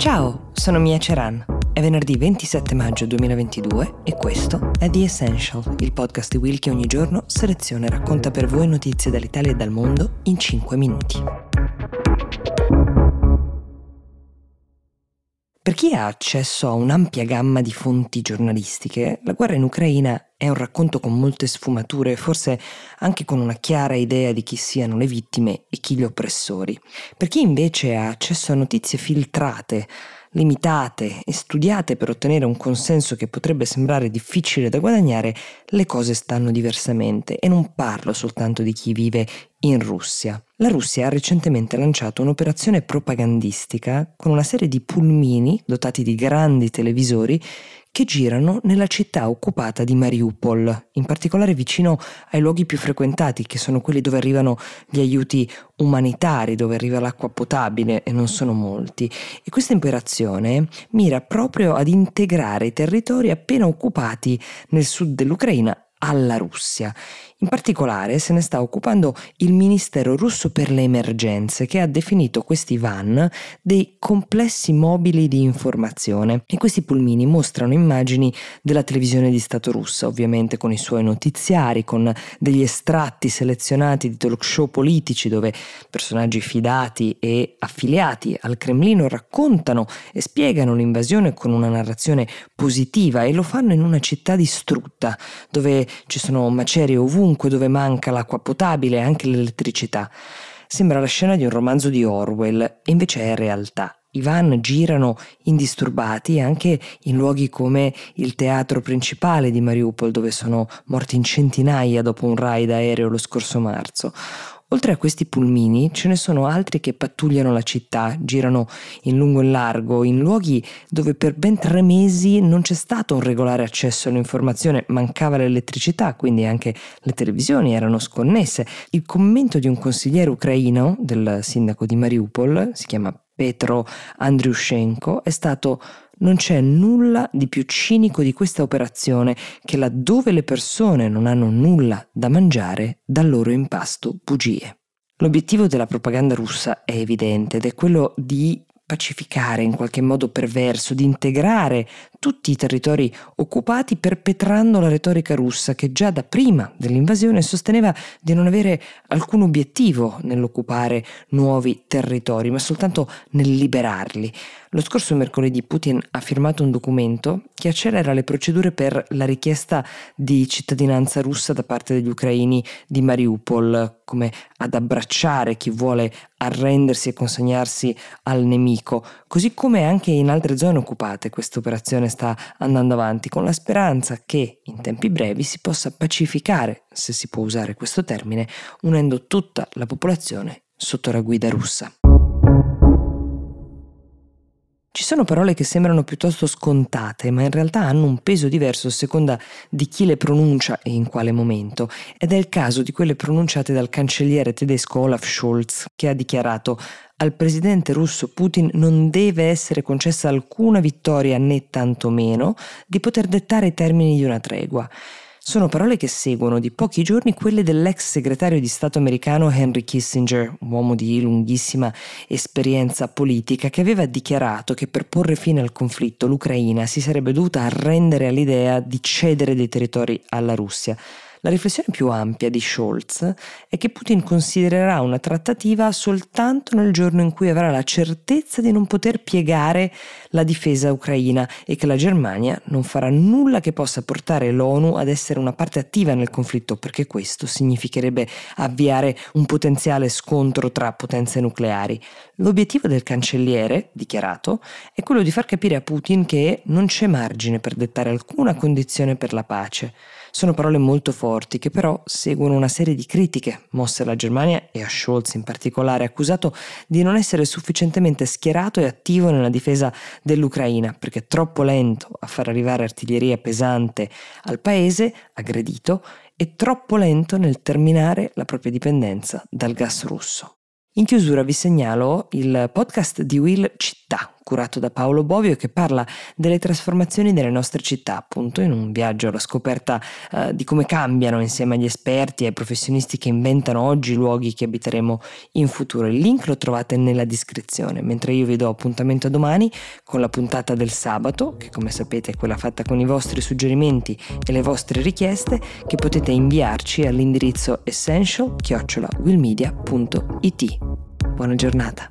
Ciao, sono Mia Ceran. È venerdì 27 maggio 2022 e questo è The Essential, il podcast di Will che ogni giorno seleziona e racconta per voi notizie dall'Italia e dal mondo in 5 minuti. Per chi ha accesso a un'ampia gamma di fonti giornalistiche, la guerra in Ucraina è un racconto con molte sfumature, forse anche con una chiara idea di chi siano le vittime e chi gli oppressori. Per chi invece ha accesso a notizie filtrate, limitate e studiate per ottenere un consenso che potrebbe sembrare difficile da guadagnare, le cose stanno diversamente e non parlo soltanto di chi vive in Russia. La Russia ha recentemente lanciato un'operazione propagandistica con una serie di pulmini dotati di grandi televisori che girano nella città occupata di Mariupol, in particolare vicino ai luoghi più frequentati, che sono quelli dove arrivano gli aiuti umanitari, dove arriva l'acqua potabile e non sono molti. E questa operazione mira proprio ad integrare i territori appena occupati nel sud dell'Ucraina alla Russia. In particolare se ne sta occupando il Ministero russo per le emergenze che ha definito questi van dei complessi mobili di informazione e questi pulmini mostrano immagini della televisione di Stato russa, ovviamente con i suoi notiziari, con degli estratti selezionati di talk show politici dove personaggi fidati e affiliati al Cremlino raccontano e spiegano l'invasione con una narrazione positiva e lo fanno in una città distrutta dove ci sono macerie ovunque dove manca l'acqua potabile e anche l'elettricità. Sembra la scena di un romanzo di Orwell e invece è realtà. I van girano indisturbati anche in luoghi come il teatro principale di Mariupol, dove sono morti in centinaia dopo un raid aereo lo scorso marzo, Oltre a questi pulmini ce ne sono altri che pattugliano la città, girano in lungo e largo, in luoghi dove per ben tre mesi non c'è stato un regolare accesso all'informazione, mancava l'elettricità, quindi anche le televisioni erano sconnesse. Il commento di un consigliere ucraino, del sindaco di Mariupol, si chiama Petro Andriushenko, è stato non c'è nulla di più cinico di questa operazione che laddove le persone non hanno nulla da mangiare, dal loro impasto bugie. L'obiettivo della propaganda russa è evidente ed è quello di pacificare in qualche modo perverso, di integrare tutti i territori occupati perpetrando la retorica russa che già da prima dell'invasione sosteneva di non avere alcun obiettivo nell'occupare nuovi territori, ma soltanto nel liberarli. Lo scorso mercoledì Putin ha firmato un documento che accelera le procedure per la richiesta di cittadinanza russa da parte degli ucraini di Mariupol, come ad abbracciare chi vuole arrendersi e consegnarsi al nemico, così come anche in altre zone occupate questa operazione sta andando avanti, con la speranza che in tempi brevi si possa pacificare, se si può usare questo termine, unendo tutta la popolazione sotto la guida russa. Ci sono parole che sembrano piuttosto scontate, ma in realtà hanno un peso diverso a seconda di chi le pronuncia e in quale momento, ed è il caso di quelle pronunciate dal cancelliere tedesco Olaf Scholz, che ha dichiarato al presidente russo Putin non deve essere concessa alcuna vittoria né tantomeno di poter dettare i termini di una tregua. Sono parole che seguono di pochi giorni quelle dell'ex segretario di Stato americano Henry Kissinger, uomo di lunghissima esperienza politica, che aveva dichiarato che per porre fine al conflitto l'Ucraina si sarebbe dovuta arrendere all'idea di cedere dei territori alla Russia. La riflessione più ampia di Scholz è che Putin considererà una trattativa soltanto nel giorno in cui avrà la certezza di non poter piegare la difesa ucraina e che la Germania non farà nulla che possa portare l'ONU ad essere una parte attiva nel conflitto, perché questo significherebbe avviare un potenziale scontro tra potenze nucleari. L'obiettivo del cancelliere, dichiarato, è quello di far capire a Putin che non c'è margine per dettare alcuna condizione per la pace. Sono parole molto forti che però seguono una serie di critiche mosse alla Germania e a Scholz in particolare, accusato di non essere sufficientemente schierato e attivo nella difesa dell'Ucraina, perché troppo lento a far arrivare artiglieria pesante al paese, aggredito, e troppo lento nel terminare la propria dipendenza dal gas russo. In chiusura vi segnalo il podcast di Will Città, curato da Paolo Bovio, che parla delle trasformazioni delle nostre città, appunto in un viaggio alla scoperta eh, di come cambiano insieme agli esperti e ai professionisti che inventano oggi i luoghi che abiteremo in futuro. Il link lo trovate nella descrizione, mentre io vi do appuntamento a domani con la puntata del sabato, che come sapete è quella fatta con i vostri suggerimenti e le vostre richieste, che potete inviarci all'indirizzo essential-willmedia.it. Buona giornata.